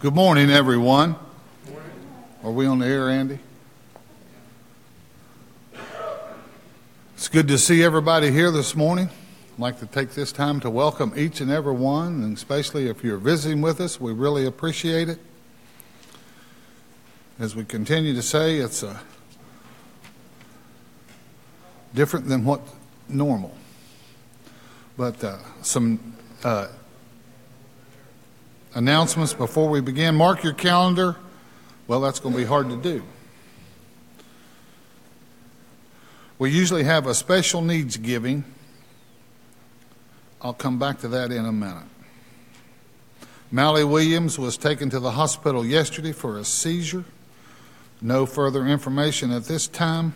Good morning, everyone. Are we on the air, Andy? It's good to see everybody here this morning. I'd like to take this time to welcome each and every one, and especially if you're visiting with us, we really appreciate it. As we continue to say, it's a different than what normal. But uh, some uh, announcements before we begin. Mark your calendar. Well, that's going to be hard to do. We usually have a special needs giving. I'll come back to that in a minute. Mally Williams was taken to the hospital yesterday for a seizure. No further information at this time.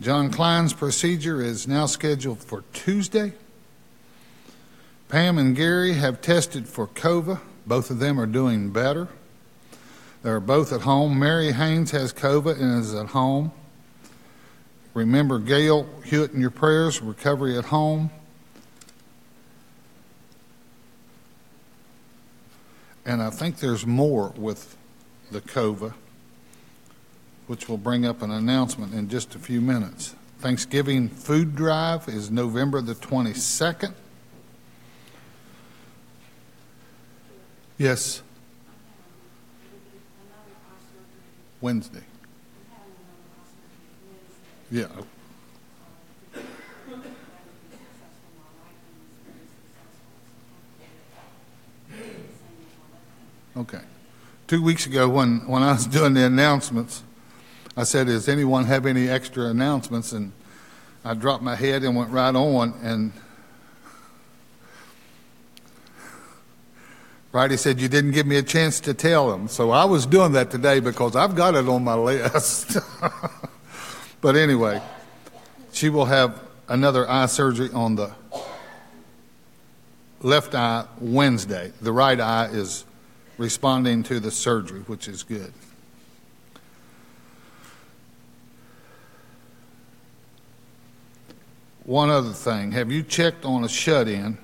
John Klein's procedure is now scheduled for Tuesday. Pam and Gary have tested for COVA. Both of them are doing better. They're both at home. Mary Haynes has COVA and is at home. Remember Gail Hewitt in your prayers, recovery at home. And I think there's more with the COVA, which will bring up an announcement in just a few minutes. Thanksgiving food drive is November the 22nd. Yes. Wednesday. Yeah. Okay. Two weeks ago, when, when I was doing the announcements, I said, Does anyone have any extra announcements? And I dropped my head and went right on. And Friday said, You didn't give me a chance to tell them. So I was doing that today because I've got it on my list. but anyway, she will have another eye surgery on the left eye Wednesday. The right eye is responding to the surgery, which is good. One other thing have you checked on a shut in?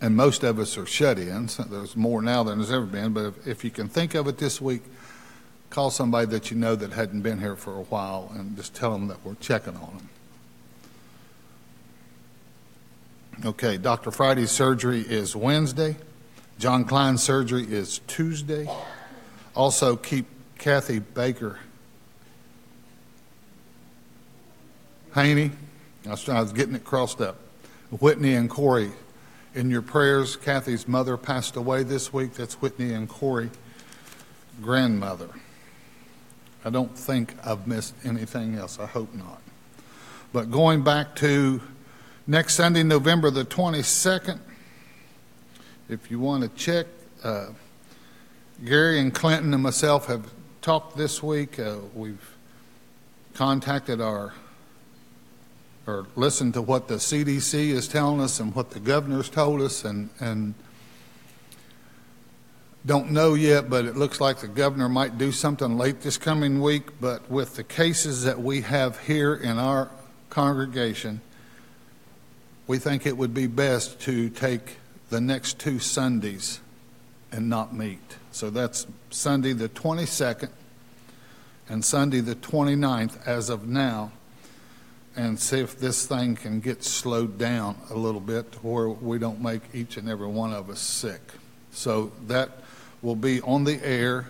And most of us are shut ins. There's more now than there's ever been, but if, if you can think of it this week, call somebody that you know that hadn't been here for a while and just tell them that we're checking on them. Okay, Dr. Friday's surgery is Wednesday. John Klein's surgery is Tuesday. Also, keep Kathy Baker Haney. I was, I was getting it crossed up. Whitney and Corey in your prayers. Kathy's mother passed away this week. That's Whitney and Corey, grandmother. I don't think I've missed anything else. I hope not. But going back to next Sunday, November the 22nd, if you want to check, uh, Gary and Clinton and myself have talked this week. Uh, we've contacted our or listen to what the CDC is telling us and what the governor's told us, and and don't know yet, but it looks like the governor might do something late this coming week. But with the cases that we have here in our congregation, we think it would be best to take the next two Sundays and not meet. So that's Sunday the 22nd and Sunday the 29th as of now, and see if this thing can get slowed down a little bit to where we don't make each and every one of us sick. So that will be on the air,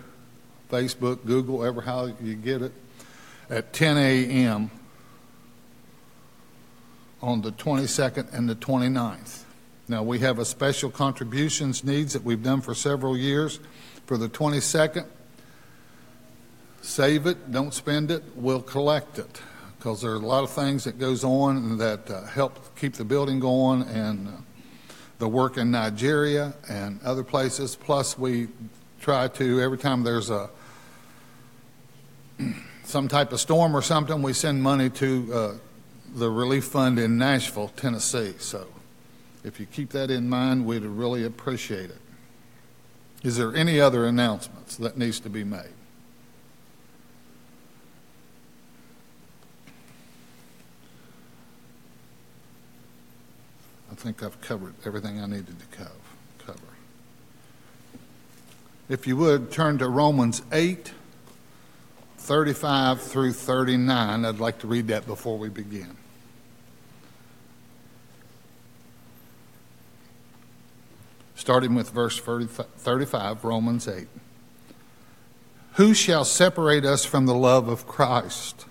Facebook, Google, ever how you get it, at 10 a.m. on the 22nd and the 29th. Now, we have a special contributions needs that we've done for several years. For the 22nd, save it, don't spend it, we'll collect it. Because there are a lot of things that goes on that uh, help keep the building going and uh, the work in Nigeria and other places. Plus, we try to, every time there's a some type of storm or something, we send money to uh, the relief fund in Nashville, Tennessee. So if you keep that in mind, we'd really appreciate it. Is there any other announcements that needs to be made? Think I've covered everything I needed to cover. If you would, turn to Romans 8, 35 through 39. I'd like to read that before we begin. Starting with verse 35, Romans 8. Who shall separate us from the love of Christ?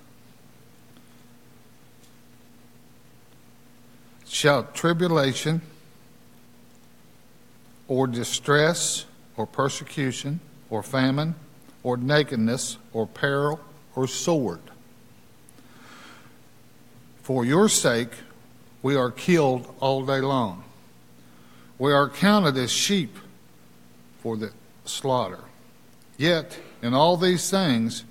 Shall tribulation or distress or persecution or famine or nakedness or peril or sword? For your sake, we are killed all day long. We are counted as sheep for the slaughter. Yet, in all these things,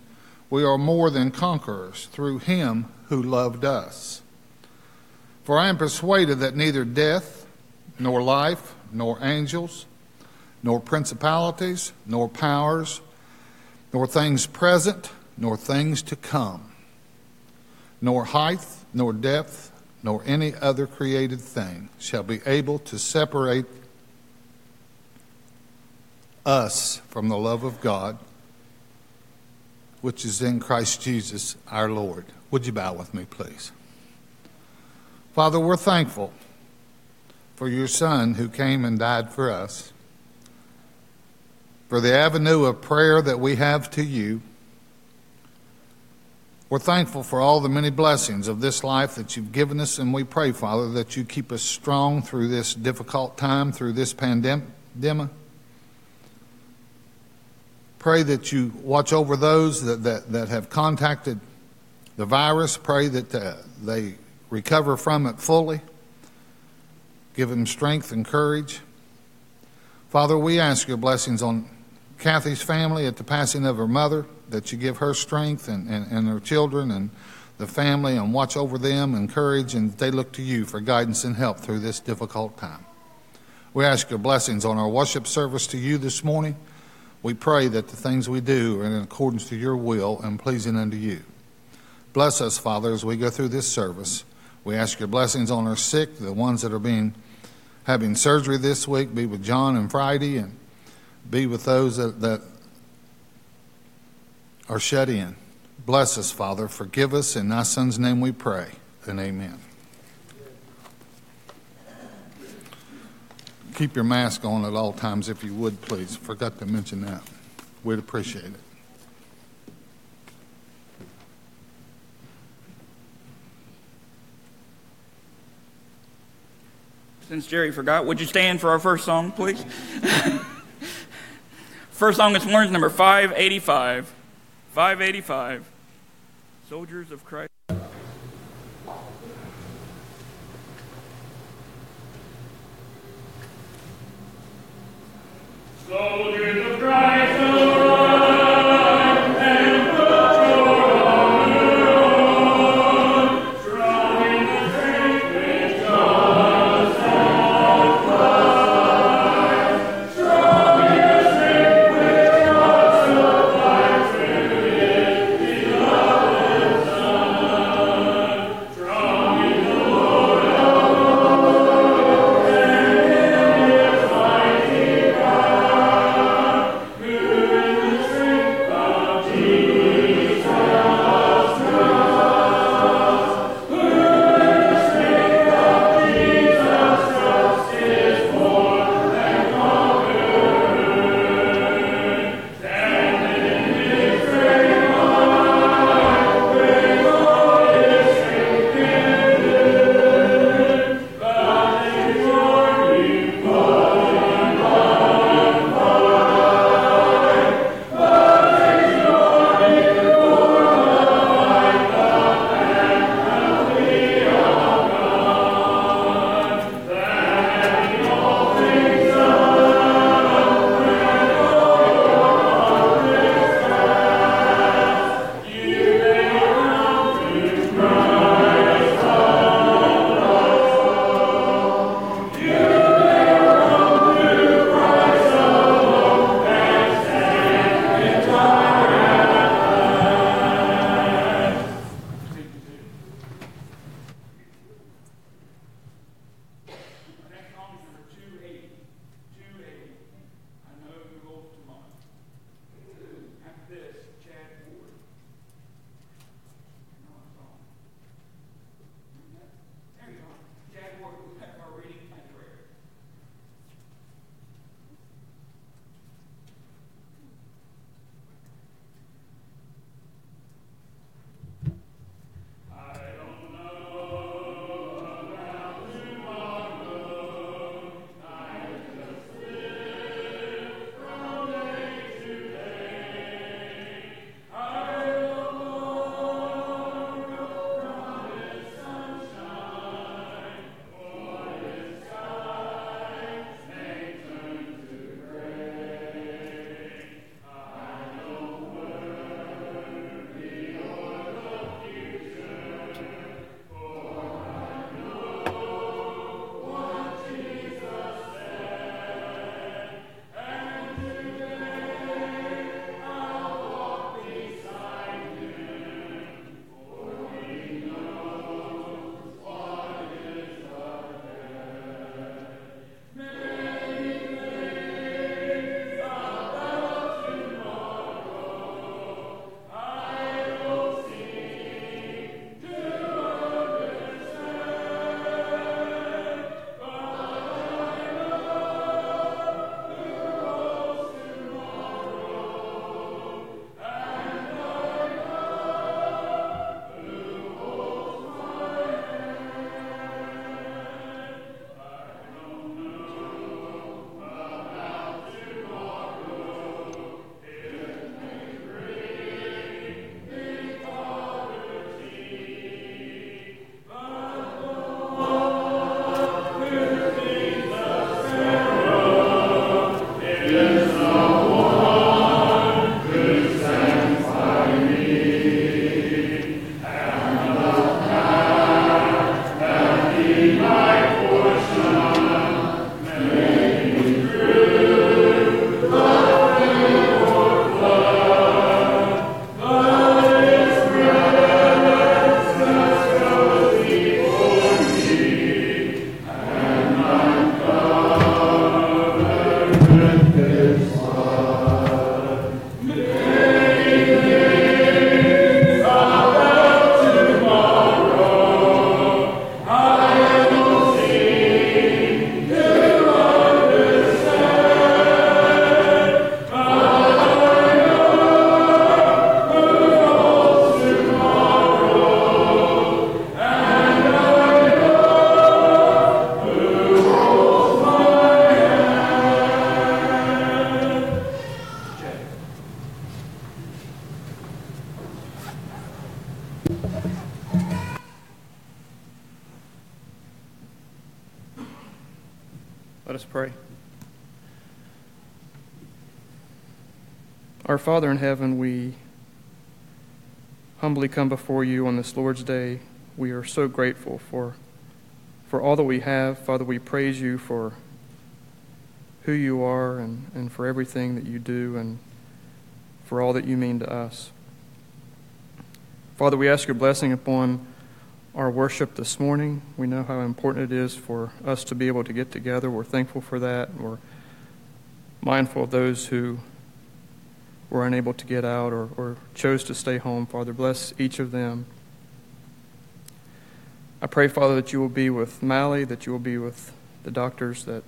we are more than conquerors through him who loved us. For I am persuaded that neither death, nor life, nor angels, nor principalities, nor powers, nor things present, nor things to come, nor height, nor depth, nor any other created thing shall be able to separate us from the love of God which is in Christ Jesus our Lord. Would you bow with me, please? Father, we're thankful for your Son who came and died for us, for the avenue of prayer that we have to you. We're thankful for all the many blessings of this life that you've given us, and we pray, Father, that you keep us strong through this difficult time, through this pandemic. Pray that you watch over those that, that, that have contacted the virus. Pray that uh, they recover from it fully. Give them strength and courage. Father, we ask your blessings on Kathy's family at the passing of her mother, that you give her strength and, and, and her children and the family and watch over them and courage, and they look to you for guidance and help through this difficult time. We ask your blessings on our worship service to you this morning. We pray that the things we do are in accordance to your will and pleasing unto you. Bless us, Father, as we go through this service. We ask your blessings on our sick, the ones that are being having surgery this week. Be with John and Friday, and be with those that, that are shut in. Bless us, Father. Forgive us. In thy Son's name we pray. And amen. Keep your mask on at all times if you would, please. Forgot to mention that. We'd appreciate it. Since Jerry forgot, would you stand for our first song, please? first song this morning is number 585. 585. Soldiers of Christ. Let us pray. Our Father in heaven, we humbly come before you on this Lord's Day. We are so grateful for, for all that we have. Father, we praise you for who you are and, and for everything that you do and for all that you mean to us. Father, we ask your blessing upon our worship this morning. We know how important it is for us to be able to get together. We're thankful for that. We're mindful of those who were unable to get out or, or chose to stay home. Father, bless each of them. I pray, Father, that you will be with Mally, that you will be with the doctors that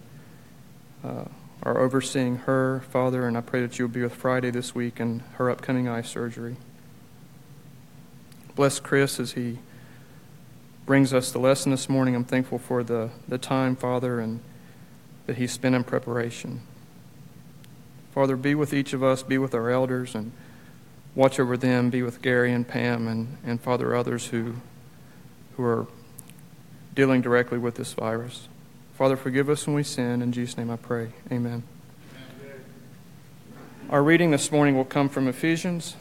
uh, are overseeing her, Father, and I pray that you will be with Friday this week and her upcoming eye surgery. Bless Chris as he brings us the lesson this morning. I'm thankful for the, the time, Father, and that he spent in preparation. Father, be with each of us, be with our elders, and watch over them. Be with Gary and Pam, and, and Father, others who, who are dealing directly with this virus. Father, forgive us when we sin. In Jesus' name I pray. Amen. Our reading this morning will come from Ephesians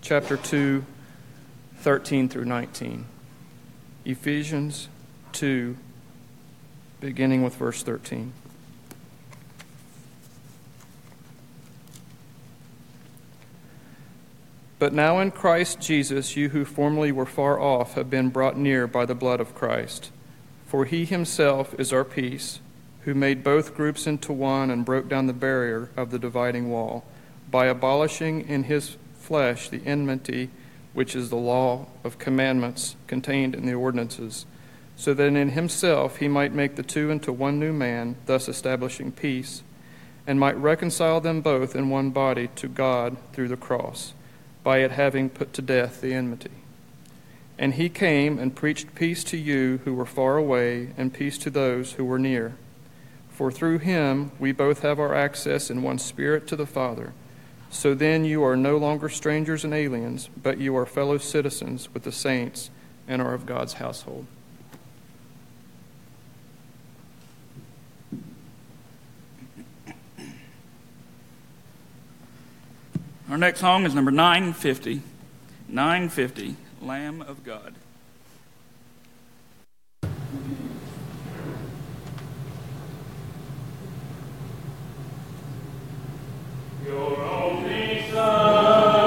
chapter 2, 13 through 19. Ephesians 2, beginning with verse 13. But now in Christ Jesus, you who formerly were far off have been brought near by the blood of Christ. For he himself is our peace, who made both groups into one and broke down the barrier of the dividing wall, by abolishing in his flesh the enmity which is the law of commandments contained in the ordinances, so that in himself he might make the two into one new man, thus establishing peace, and might reconcile them both in one body to God through the cross by it having put to death the enmity. And he came and preached peace to you who were far away, and peace to those who were near. For through him we both have our access in one spirit to the Father. So then you are no longer strangers and aliens, but you are fellow citizens with the saints and are of God's household. Our next song is number 950. 950, Lamb of God. Your only Son.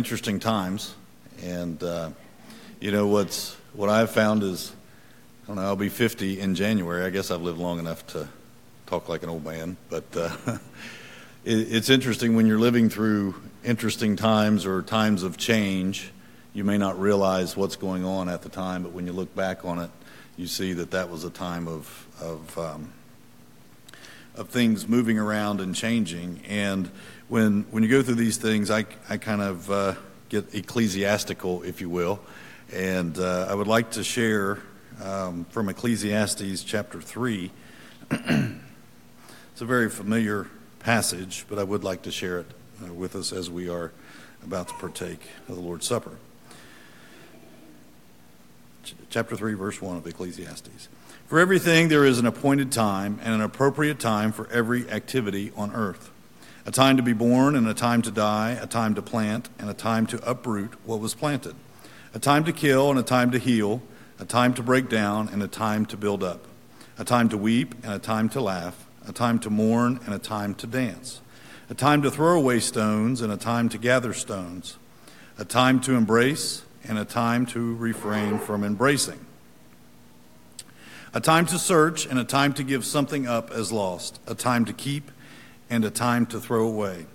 Interesting times, and uh, you know what's what I've found is I don't know. I'll be 50 in January. I guess I've lived long enough to talk like an old man, but uh, it, it's interesting when you're living through interesting times or times of change. You may not realize what's going on at the time, but when you look back on it, you see that that was a time of of um, of things moving around and changing. And when when you go through these things, I I kind of uh, get ecclesiastical, if you will, and uh, I would like to share um, from Ecclesiastes chapter three. it's a very familiar passage, but I would like to share it uh, with us as we are about to partake of the Lord's Supper. Ch- chapter 3, verse 1 of Ecclesiastes. For everything there is an appointed time and an appropriate time for every activity on earth. A time to be born and a time to die, a time to plant and a time to uproot what was planted, a time to kill and a time to heal, a time to break down and a time to build up, a time to weep and a time to laugh, a time to mourn and a time to dance, a time to throw away stones and a time to gather stones, a time to embrace and a time to refrain from embracing a time to search and a time to give something up as lost, a time to keep and a time to throw away,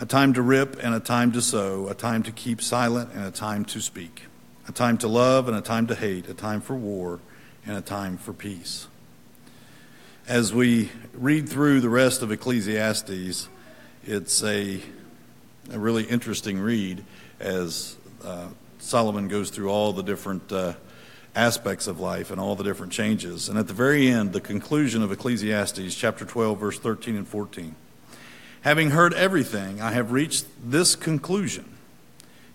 a time to rip and a time to sow, a time to keep silent and a time to speak, a time to love and a time to hate, a time for war and a time for peace. As we read through the rest of Ecclesiastes, it's a, a really interesting read as uh, Solomon goes through all the different. Uh, aspects of life and all the different changes. And at the very end, the conclusion of Ecclesiastes chapter 12, verse 13 and 14. Having heard everything, I have reached this conclusion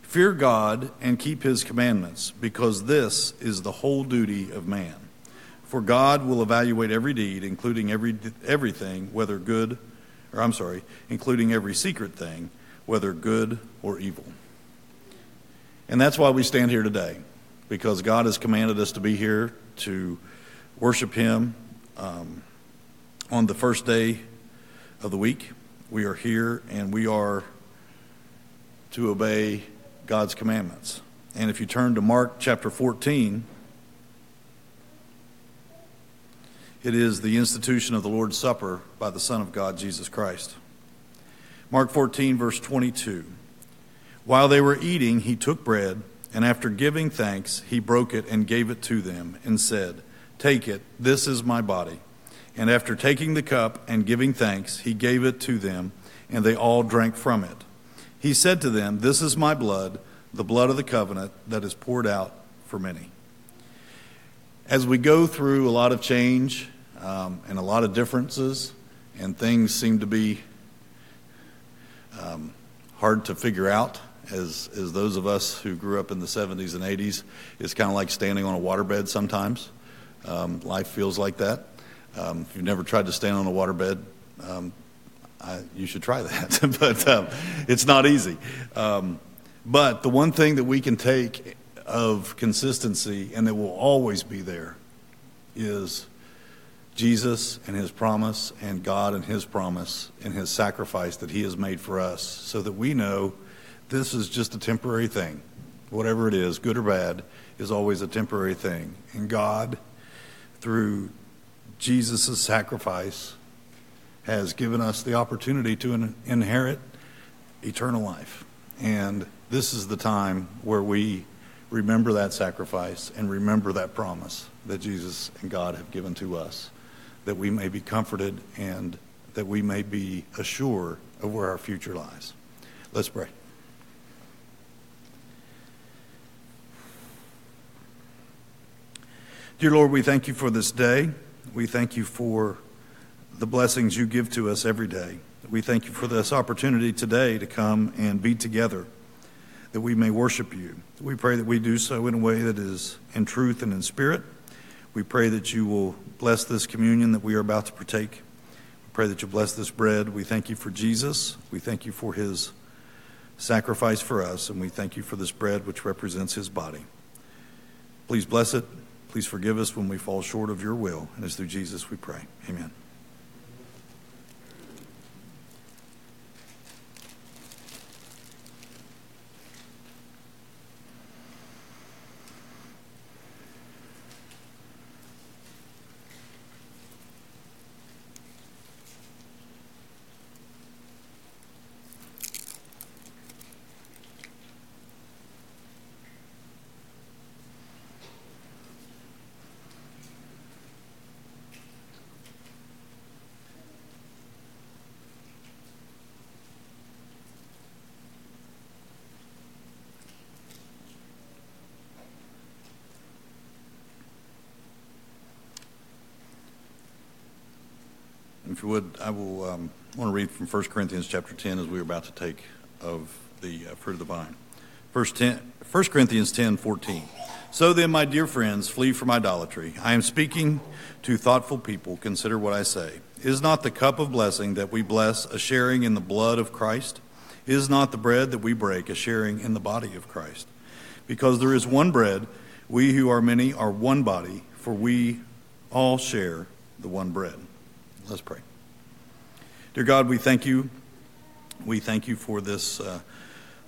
Fear God and keep his commandments, because this is the whole duty of man. For God will evaluate every deed, including every, everything, whether good, or I'm sorry, including every secret thing, whether good or evil. And that's why we stand here today because God has commanded us to be here to worship Him um, on the first day of the week. We are here and we are to obey God's commandments. And if you turn to Mark chapter 14, it is the institution of the Lord's Supper by the Son of God, Jesus Christ. Mark 14, verse 22. While they were eating, he took bread. And after giving thanks, he broke it and gave it to them and said, Take it, this is my body. And after taking the cup and giving thanks, he gave it to them, and they all drank from it. He said to them, This is my blood, the blood of the covenant that is poured out for many. As we go through a lot of change um, and a lot of differences, and things seem to be um, hard to figure out, as, as those of us who grew up in the 70s and 80s, it's kind of like standing on a waterbed sometimes. Um, life feels like that. Um, if you've never tried to stand on a waterbed, um, I, you should try that. but um, it's not easy. Um, but the one thing that we can take of consistency and that will always be there is Jesus and his promise and God and his promise and his sacrifice that he has made for us so that we know this is just a temporary thing. Whatever it is, good or bad, is always a temporary thing. And God, through Jesus' sacrifice, has given us the opportunity to inherit eternal life. And this is the time where we remember that sacrifice and remember that promise that Jesus and God have given to us, that we may be comforted and that we may be assured of where our future lies. Let's pray. Dear Lord, we thank you for this day. We thank you for the blessings you give to us every day. We thank you for this opportunity today to come and be together, that we may worship you. We pray that we do so in a way that is in truth and in spirit. We pray that you will bless this communion that we are about to partake. We pray that you bless this bread. We thank you for Jesus. We thank you for his sacrifice for us, and we thank you for this bread which represents his body. Please bless it Please forgive us when we fall short of your will. And it's through Jesus we pray. Amen. If you would, I will um, want to read from 1 Corinthians chapter 10 as we are about to take of the uh, fruit of the vine. First 10, 1 Corinthians 10 14. So then, my dear friends, flee from idolatry. I am speaking to thoughtful people. Consider what I say. Is not the cup of blessing that we bless a sharing in the blood of Christ? Is not the bread that we break a sharing in the body of Christ? Because there is one bread, we who are many are one body, for we all share the one bread. Let's pray. Dear God, we thank you. We thank you for this uh,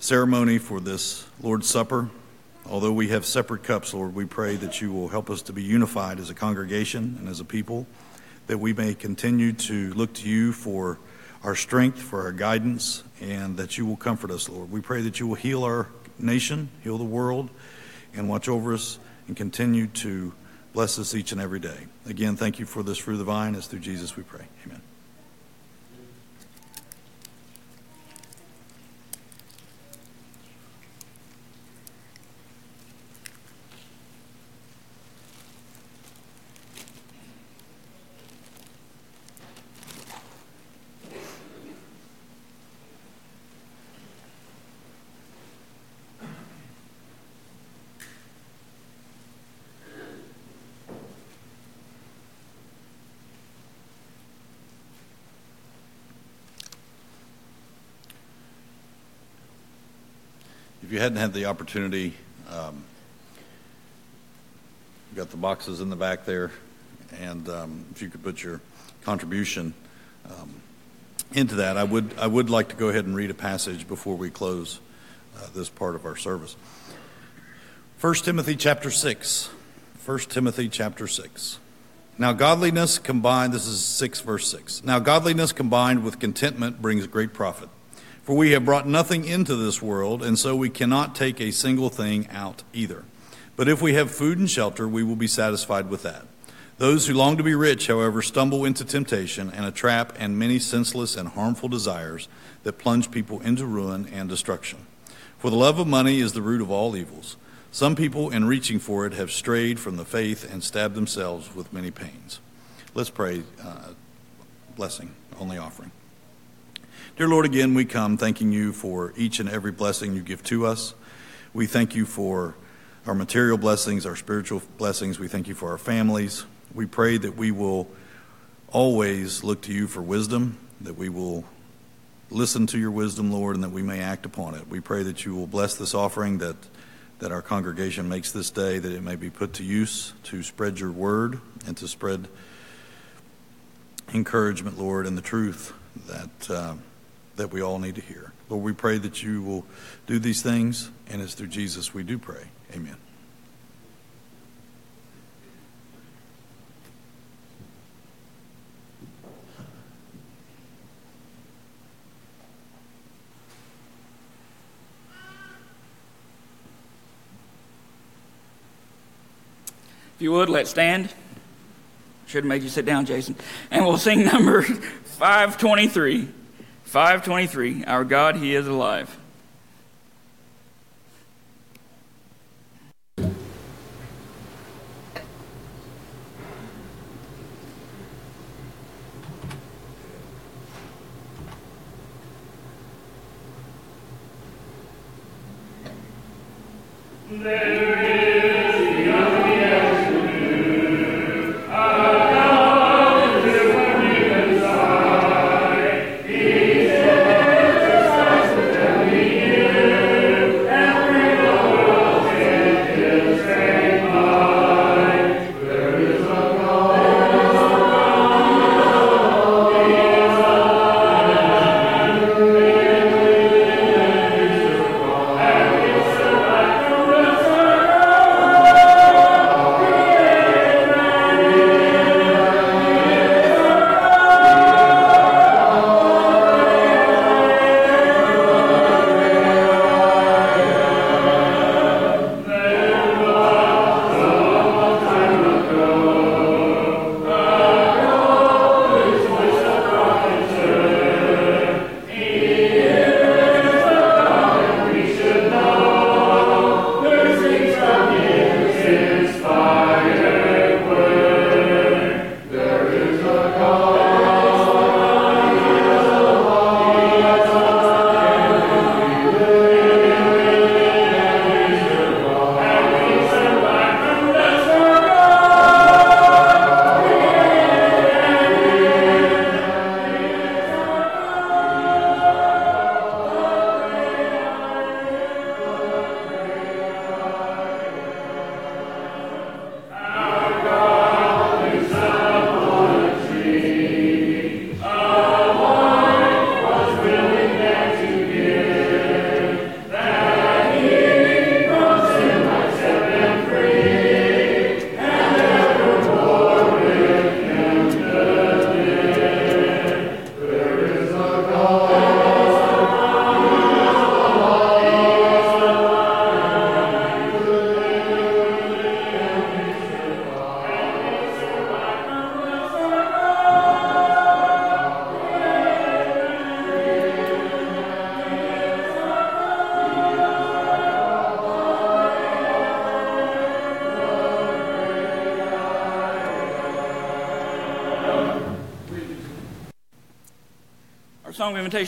ceremony, for this Lord's Supper. Although we have separate cups, Lord, we pray that you will help us to be unified as a congregation and as a people, that we may continue to look to you for our strength, for our guidance, and that you will comfort us, Lord. We pray that you will heal our nation, heal the world, and watch over us and continue to Bless us each and every day. Again, thank you for this fruit of the vine. It's through Jesus we pray. Amen. If you hadn't had the opportunity, um, got the boxes in the back there, and um, if you could put your contribution um, into that, I would I would like to go ahead and read a passage before we close uh, this part of our service. 1 Timothy chapter 6. 1 Timothy chapter 6. Now, godliness combined, this is 6 verse 6. Now, godliness combined with contentment brings great profit. For we have brought nothing into this world, and so we cannot take a single thing out either. But if we have food and shelter, we will be satisfied with that. Those who long to be rich, however, stumble into temptation and a trap and many senseless and harmful desires that plunge people into ruin and destruction. For the love of money is the root of all evils. Some people, in reaching for it, have strayed from the faith and stabbed themselves with many pains. Let's pray. Uh, blessing on the offering. Dear Lord, again, we come thanking you for each and every blessing you give to us. We thank you for our material blessings, our spiritual blessings. We thank you for our families. We pray that we will always look to you for wisdom, that we will listen to your wisdom, Lord, and that we may act upon it. We pray that you will bless this offering that, that our congregation makes this day, that it may be put to use to spread your word and to spread encouragement, Lord, and the truth that. Uh, that we all need to hear. Lord, we pray that you will do these things, and it's through Jesus we do pray. Amen. If you would, let's stand. Should have made you sit down, Jason. And we'll sing number 523. 523 Our God, He is alive.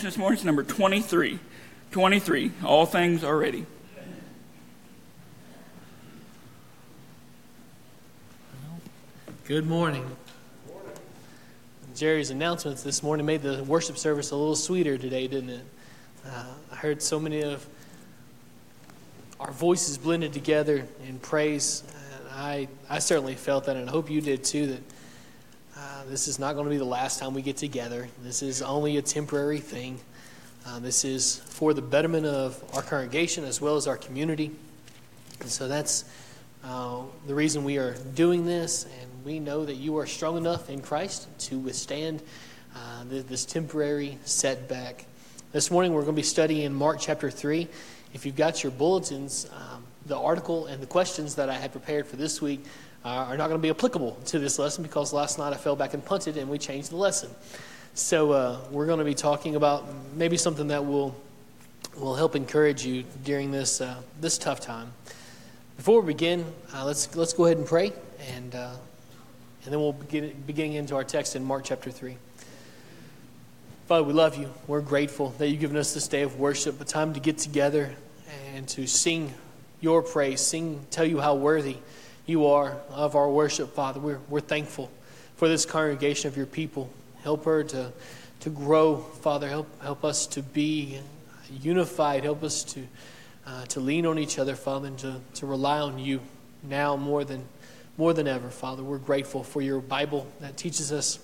This morning is number 23. 23. All things are ready. Good morning. Jerry's announcements this morning made the worship service a little sweeter today, didn't it? Uh, I heard so many of our voices blended together in praise. And I, I certainly felt that, and I hope you did too, that this is not going to be the last time we get together. This is only a temporary thing. Uh, this is for the betterment of our congregation as well as our community. And so that's uh, the reason we are doing this, and we know that you are strong enough in Christ to withstand uh, this temporary setback. This morning we're going to be studying Mark chapter 3. If you've got your bulletins, um, the article and the questions that I had prepared for this week uh, are not going to be applicable to this lesson because last night I fell back and punted and we changed the lesson. So uh, we're going to be talking about maybe something that will will help encourage you during this uh, this tough time. Before we begin, uh, let's, let's go ahead and pray, and, uh, and then we'll begin beginning into our text in Mark chapter 3. Father, we love you. We're grateful that you've given us this day of worship, a time to get together and to sing your praise, sing, tell you how worthy you are of our worship, Father. We're, we're thankful for this congregation of your people. Help her to, to grow, Father. Help, help us to be unified. Help us to uh, to lean on each other, Father, and to, to rely on you now more than, more than ever, Father. We're grateful for your Bible that teaches us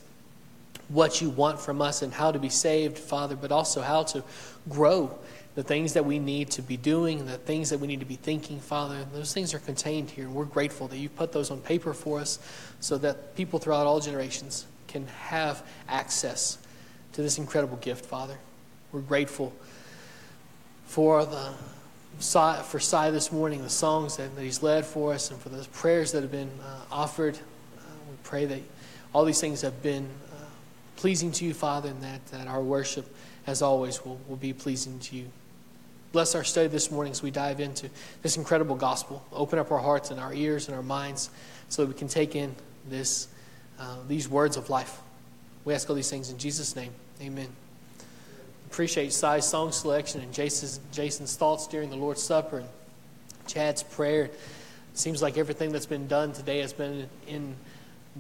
what you want from us and how to be saved, Father, but also how to grow the things that we need to be doing, the things that we need to be thinking, Father. Those things are contained here, and we're grateful that you put those on paper for us so that people throughout all generations can have access to this incredible gift, Father. We're grateful for the for Cy this morning, the songs that, that, he's led for us, and for those prayers that have been uh, offered. Uh, we pray that all these things have been uh, pleasing to you, Father, and that, that our worship, as always, will, will be pleasing to you. Bless our study this morning as we dive into this incredible gospel. Open up our hearts and our ears and our minds so that we can take in this, uh, these words of life. We ask all these things in Jesus' name. Amen appreciate Cy's song selection and Jason's, Jason's thoughts during the Lord's Supper and Chad's prayer. It seems like everything that's been done today has been in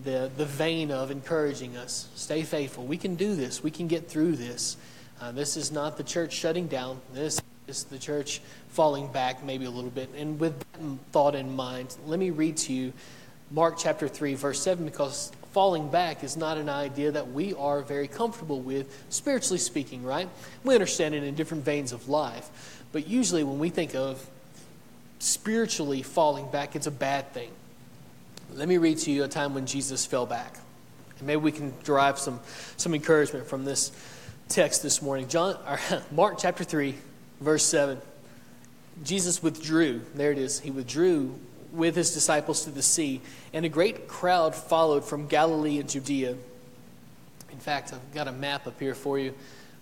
the, the vein of encouraging us. Stay faithful. We can do this. We can get through this. Uh, this is not the church shutting down. This is the church falling back maybe a little bit. And with that thought in mind, let me read to you Mark chapter 3, verse 7, because falling back is not an idea that we are very comfortable with, spiritually speaking, right? We understand it in different veins of life. But usually when we think of spiritually falling back, it's a bad thing. Let me read to you a time when Jesus fell back. And maybe we can derive some, some encouragement from this text this morning. John, Mark chapter 3, verse 7. Jesus withdrew. There it is. He withdrew with his disciples to the sea, and a great crowd followed from Galilee and Judea. In fact, I've got a map up here for you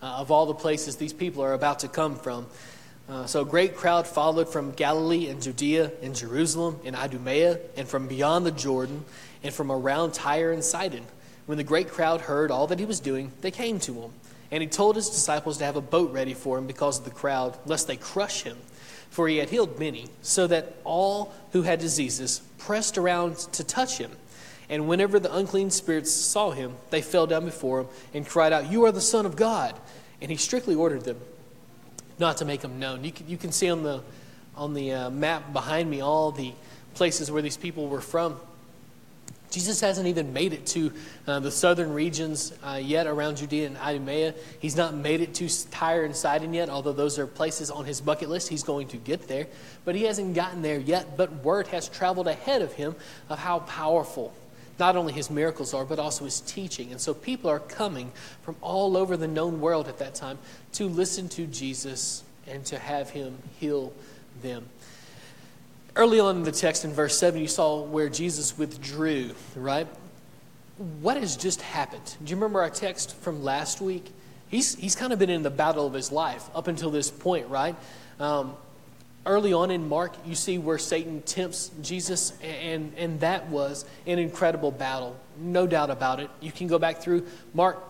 uh, of all the places these people are about to come from. Uh, so, a great crowd followed from Galilee and Judea and Jerusalem and Idumea and from beyond the Jordan and from around Tyre and Sidon. When the great crowd heard all that he was doing, they came to him. And he told his disciples to have a boat ready for him because of the crowd, lest they crush him for he had healed many, so that all who had diseases pressed around to touch him. And whenever the unclean spirits saw him, they fell down before him and cried out, You are the Son of God. And he strictly ordered them not to make him known. You can, you can see on the, on the uh, map behind me all the places where these people were from. Jesus hasn't even made it to uh, the southern regions uh, yet around Judea and Idumea. He's not made it to Tyre and Sidon yet, although those are places on his bucket list. He's going to get there. But he hasn't gotten there yet. But word has traveled ahead of him of how powerful not only his miracles are, but also his teaching. And so people are coming from all over the known world at that time to listen to Jesus and to have him heal them. Early on in the text in verse 7, you saw where Jesus withdrew, right? What has just happened? Do you remember our text from last week? He's, he's kind of been in the battle of his life up until this point, right? Um, early on in Mark, you see where Satan tempts Jesus, and, and that was an incredible battle. No doubt about it. You can go back through Mark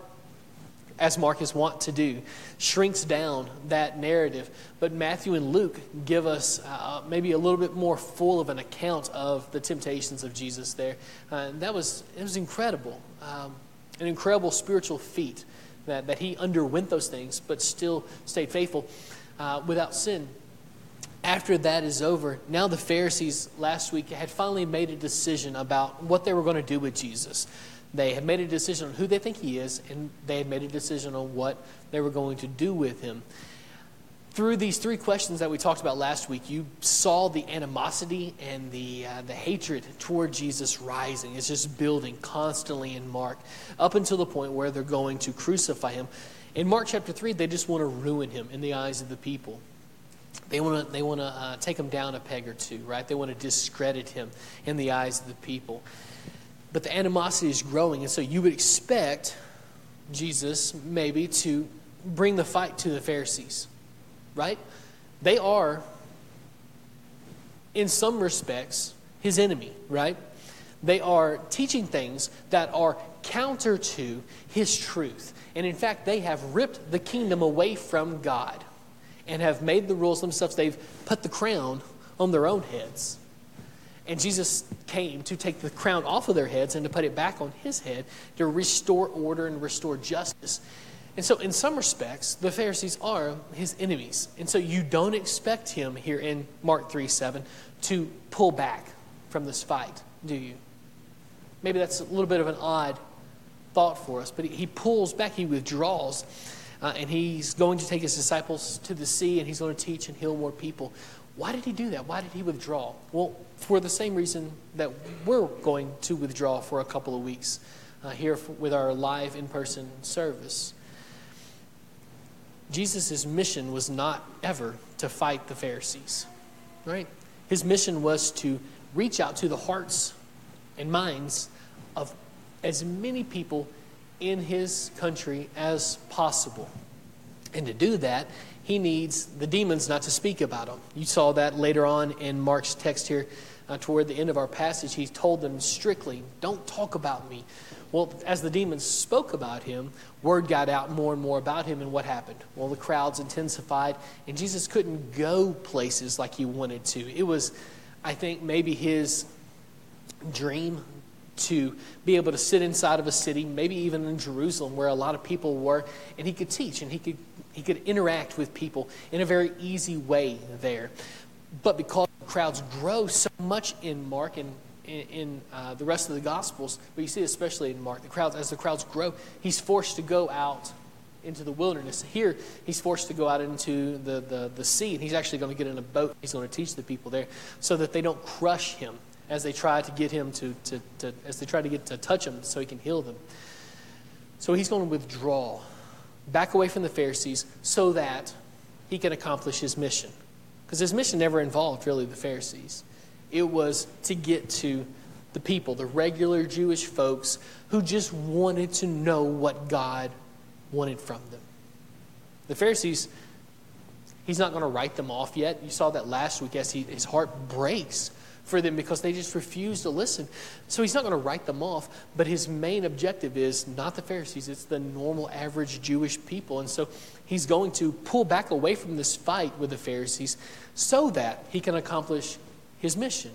as Mark is wont to do, shrinks down that narrative. But Matthew and Luke give us uh, maybe a little bit more full of an account of the temptations of Jesus there. Uh, and that was, it was incredible. Um, an incredible spiritual feat that, that he underwent those things, but still stayed faithful uh, without sin. After that is over, now the Pharisees last week had finally made a decision about what they were going to do with Jesus. They had made a decision on who they think he is, and they had made a decision on what they were going to do with him. Through these three questions that we talked about last week, you saw the animosity and the, uh, the hatred toward Jesus rising. It's just building constantly in Mark, up until the point where they're going to crucify him. In Mark chapter 3, they just want to ruin him in the eyes of the people. They want to, they want to uh, take him down a peg or two, right? They want to discredit him in the eyes of the people. But the animosity is growing, and so you would expect Jesus maybe to bring the fight to the Pharisees, right? They are, in some respects, his enemy, right? They are teaching things that are counter to his truth. And in fact, they have ripped the kingdom away from God and have made the rules themselves. They've put the crown on their own heads. And Jesus came to take the crown off of their heads and to put it back on his head to restore order and restore justice. And so, in some respects, the Pharisees are his enemies. And so, you don't expect him here in Mark 3 7 to pull back from this fight, do you? Maybe that's a little bit of an odd thought for us, but he, pulls back, he withdraws, uh, and he's going to take his disciples to the sea and he's going to teach and heal more people. Why did he do that? Why did he withdraw? Well, for the same reason that we're going to withdraw for a couple of weeks uh, here with our live in person service. Jesus' mission was not ever to fight the Pharisees, right? His mission was to reach out to the hearts and minds of as many people in his country as possible. And to do that, he needs the demons not to speak about him. You saw that later on in Mark's text here, uh, toward the end of our passage. He told them strictly, Don't talk about me. Well, as the demons spoke about him, word got out more and more about him, and what happened? Well, the crowds intensified, and Jesus couldn't go places like he wanted to. It was, I think, maybe his dream to be able to sit inside of a city, maybe even in Jerusalem where a lot of people were, and he could teach and he could he could interact with people in a very easy way there. But because crowds grow so much in Mark and in, in uh, the rest of the Gospels, but you see especially in Mark, the crowds as the crowds grow, he's forced to go out into the wilderness. Here, he's forced to go out into the, the, the sea, and he's actually going to get in a boat. He's going to teach the people there so that they don't crush him as they try to get him to, to, to as they try to get to touch him so he can heal them. So he's going to withdraw back away from the Pharisees so that he can accomplish his mission. Because his mission never involved really the Pharisees, it was to get to the people, the regular Jewish folks who just wanted to know what God wanted from them. The Pharisees, he's not going to write them off yet. You saw that last week as he, his heart breaks for them because they just refuse to listen. So he's not going to write them off, but his main objective is not the Pharisees, it's the normal, average Jewish people. And so he's going to pull back away from this fight with the Pharisees so that he can accomplish his mission.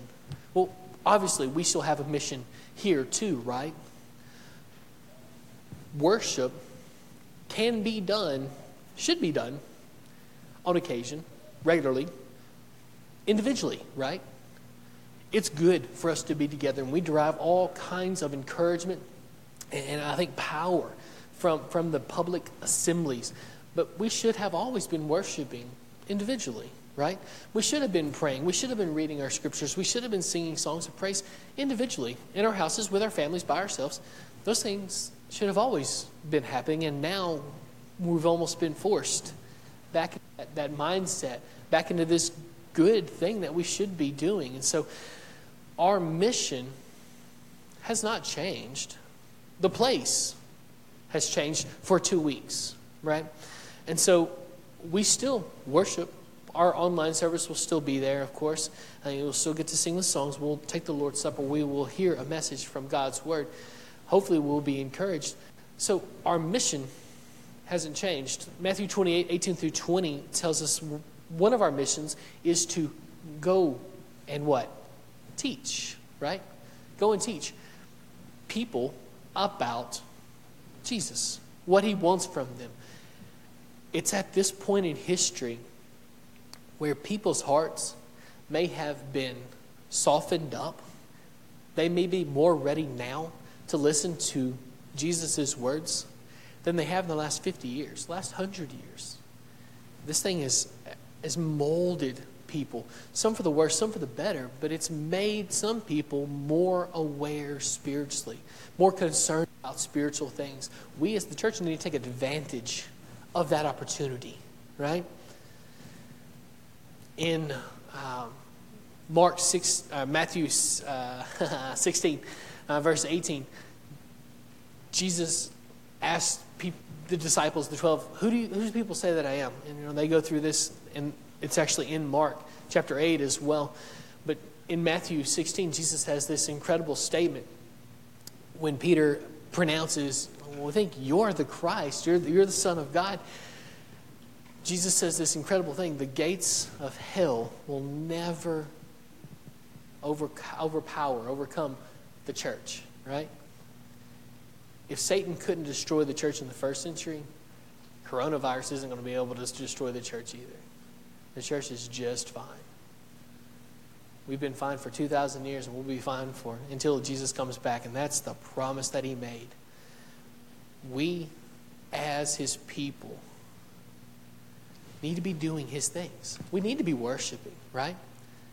Well, obviously, we still have a mission here too, right? Worship can be done, should be done on occasion, regularly, individually, right? It's good for us to be together, and we derive all kinds of encouragement and I think power from, from the public assemblies. But we should have always been worshiping individually, right? We should have been praying. We should have been reading our scriptures. We should have been singing songs of praise individually, in our houses, with our families, by ourselves. Those things should have always been happening, and now we've almost been forced back at that mindset, back into this good thing that we should be doing. And so, our mission has not changed. The place has changed for two weeks, right? And so we still worship. Our online service will still be there, of course. Uh, and you'll still get to sing the songs. We'll take the Lord's Supper. We will hear a message from God's Word. Hopefully, we'll be encouraged. So, our mission hasn't changed. Matthew 28, 18 through 20 tells us one of our missions is to go and what? Teach, right? Go and teach people about Jesus, what he wants from them. It's at this point in history where people's hearts may have been softened up. They may be more ready now to listen to Jesus' words than they have in the last 50 years, last 100 years. This thing is, has molded people, some for the worse, some for the better, but it's made some people more aware spiritually, more concerned about spiritual things. We as the church need to take advantage of that opportunity, right? In um, Mark 6, uh, Matthew uh, 16, uh, verse 18, Jesus asked people, the disciples, the 12, who do, you, who do people say that I am? And you know, they go through this, and it's actually in Mark chapter 8 as well. But in Matthew 16, Jesus has this incredible statement when Peter pronounces, well, I think you're the Christ, you're the, you're the Son of God. Jesus says this incredible thing the gates of hell will never over, overpower, overcome the church, right? If Satan couldn't destroy the church in the first century, coronavirus isn't going to be able to destroy the church either. The church is just fine. We've been fine for 2,000 years, and we'll be fine for until Jesus comes back. And that's the promise that He made. We, as His people, need to be doing His things. We need to be worshiping, right?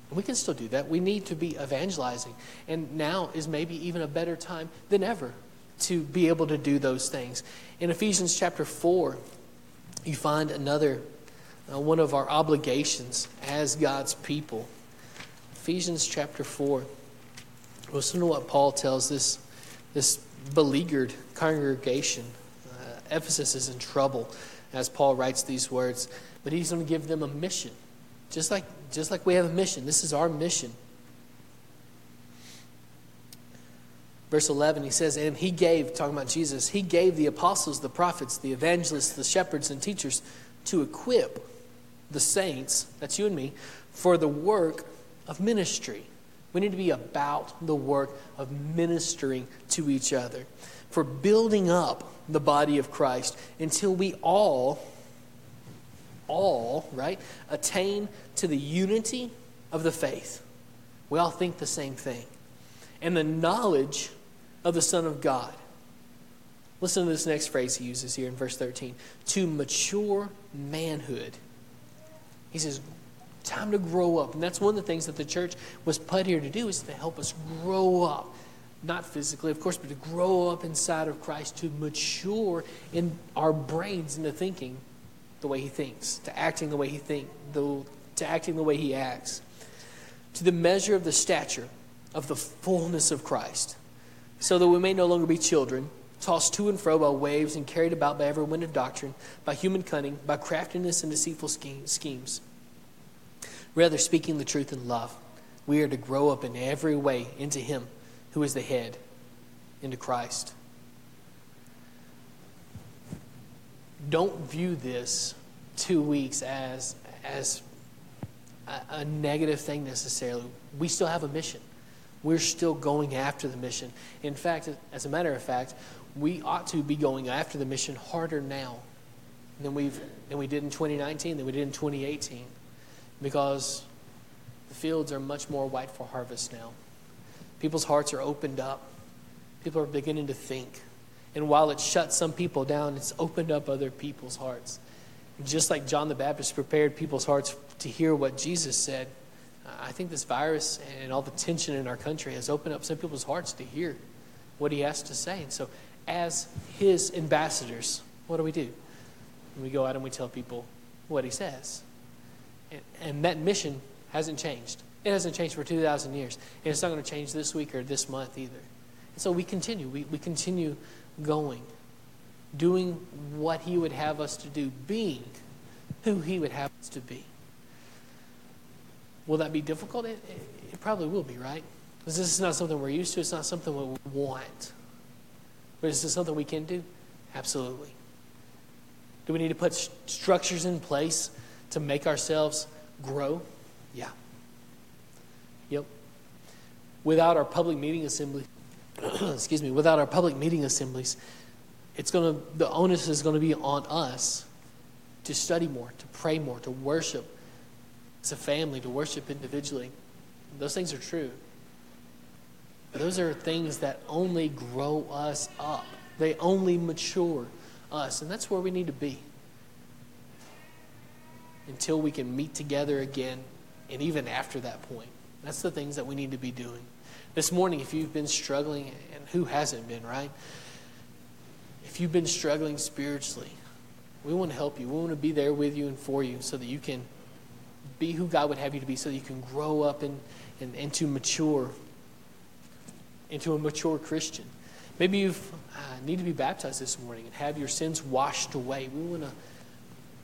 And we can still do that. We need to be evangelizing. And now is maybe even a better time than ever to be able to do those things. In Ephesians chapter 4, you find another uh, one of our obligations as God's people. Ephesians chapter 4. Listen to what Paul tells this, this beleaguered congregation. Uh, Ephesus is in trouble as Paul writes these words, but he's going to give them a mission. Just like, just like we have a mission, this is our mission. Verse 11, he says, And he gave, talking about Jesus, he gave the apostles, the prophets, the evangelists, the shepherds, and teachers to equip the saints, that's you and me, for the work of ministry. We need to be about the work of ministering to each other, for building up the body of Christ until we all, all, right, attain to the unity of the faith. We all think the same thing. And the knowledge of the Son of God. Listen to this next phrase he uses here in verse 13 to mature manhood. He says, time to grow up. And that's one of the things that the church was put here to do is to help us grow up. Not physically, of course, but to grow up inside of Christ, to mature in our brains into thinking the way he thinks, to acting the way he thinks, to acting the way he acts. To the measure of the stature of the fullness of Christ so that we may no longer be children, tossed to and fro by waves and carried about by every wind of doctrine, by human cunning, by craftiness and deceitful schemes. Rather, speaking the truth in love, we are to grow up in every way into Him who is the head, into Christ. Don't view this two weeks as, as a, a negative thing necessarily. We still have a mission we're still going after the mission. In fact, as a matter of fact, we ought to be going after the mission harder now than we've than we did in 2019, than we did in 2018, because the fields are much more white for harvest now. People's hearts are opened up. People are beginning to think. And while it shut some people down, it's opened up other people's hearts. just like John the Baptist prepared people's hearts to hear what Jesus said, I think this virus and all the tension in our country has opened up some people's hearts to hear what he has to say. And so, as his ambassadors, what do we do? We go out and we tell people what he says. And, and that mission hasn't changed. It hasn't changed for 2,000 years. And it's not going to change this week or this month either. And so we continue. We, we continue going, doing what he would have us to do, being who he would have us to be. Will that be difficult? It, it, it probably will be, right? Because this is not something we're used to. It's not something we want. But is this something we can do? Absolutely. Do we need to put st- structures in place to make ourselves grow? Yeah. Yep. Without our public meeting assembly, excuse me, without our public meeting assemblies, it's going to the onus is going to be on us to study more, to pray more, to worship as a family, to worship individually. Those things are true. Those are things that only grow us up. They only mature us, and that's where we need to be. Until we can meet together again, and even after that point. That's the things that we need to be doing. This morning, if you've been struggling, and who hasn't been, right? If you've been struggling spiritually, we want to help you. We want to be there with you and for you so that you can be who God would have you to be, so that you can grow up and, and, and to mature into a mature Christian. Maybe you uh, need to be baptized this morning and have your sins washed away. We want to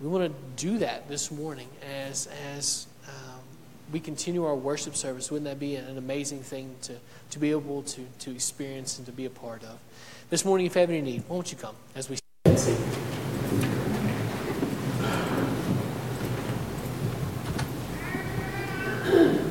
we want to do that this morning as as um, we continue our worship service. Wouldn't that be an amazing thing to to be able to to experience and to be a part of? This morning, if you have any need, won't you come as we sing?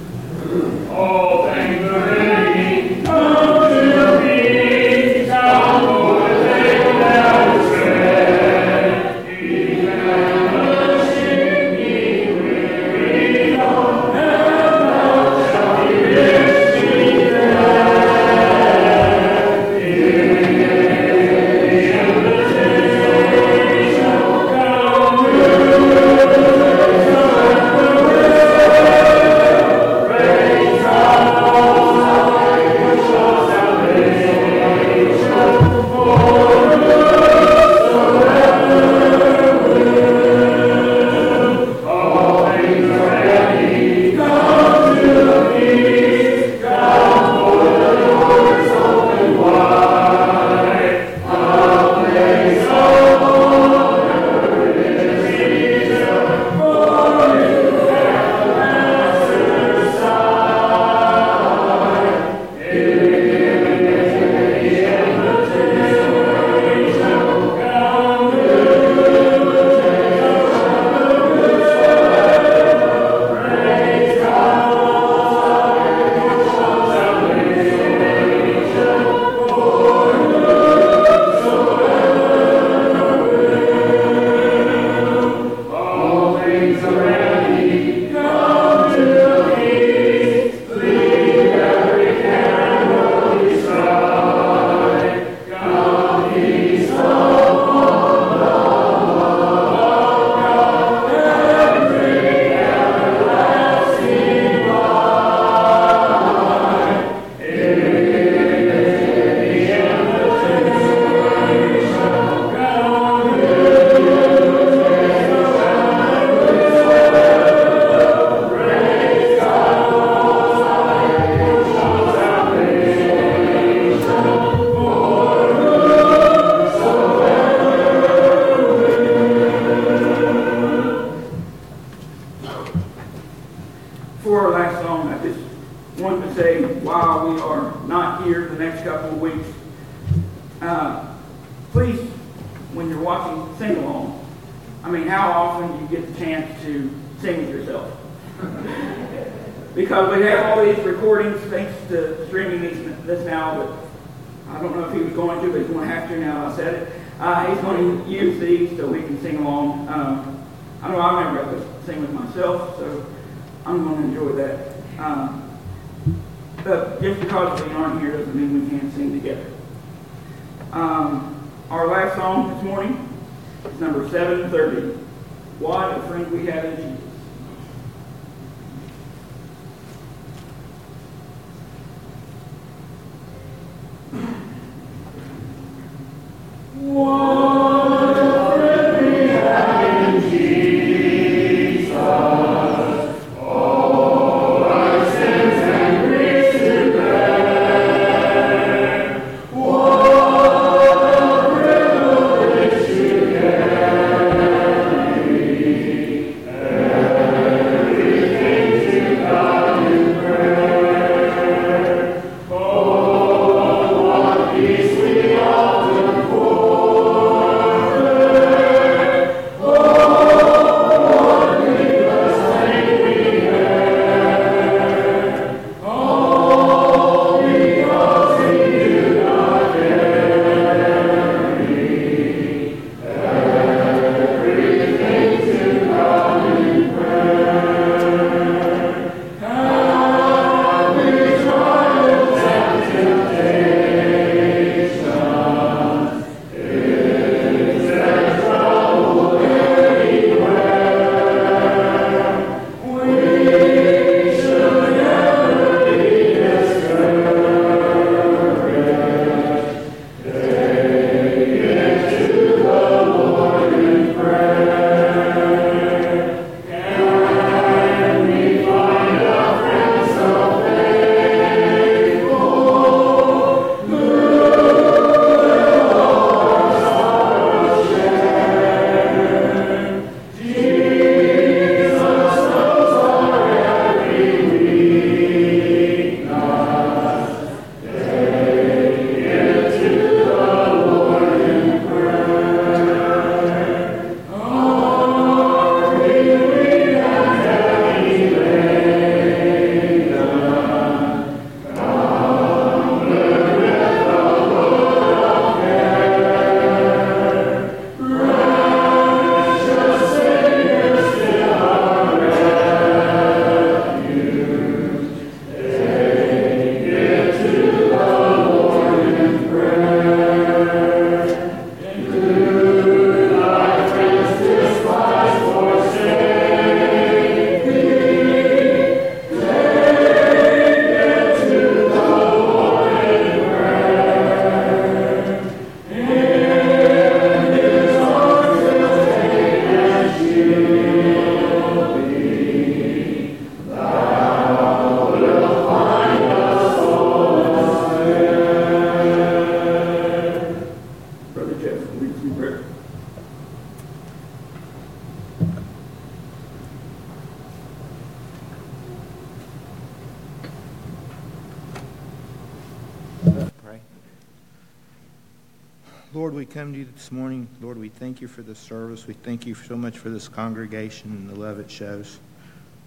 for this service. We thank you so much for this congregation and the love it shows.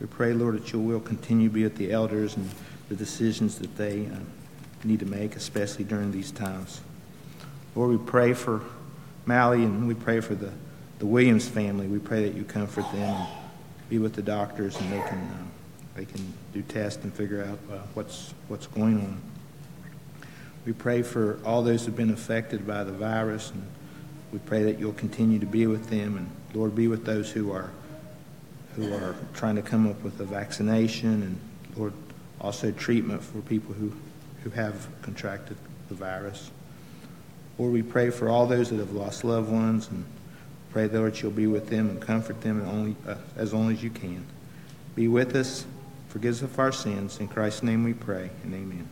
We pray, Lord, that your will continue to be with the elders and the decisions that they uh, need to make, especially during these times. Lord, we pray for Mally and we pray for the, the Williams family. We pray that you comfort them and be with the doctors and they can, uh, they can do tests and figure out uh, what's, what's going on. We pray for all those who've been affected by the virus, and we pray that you'll continue to be with them, and Lord, be with those who are who are trying to come up with a vaccination, and Lord, also treatment for people who who have contracted the virus. Lord, we pray for all those that have lost loved ones, and pray, Lord, you'll be with them and comfort them and only uh, as only as you can. Be with us, forgive us of our sins. In Christ's name we pray, and amen.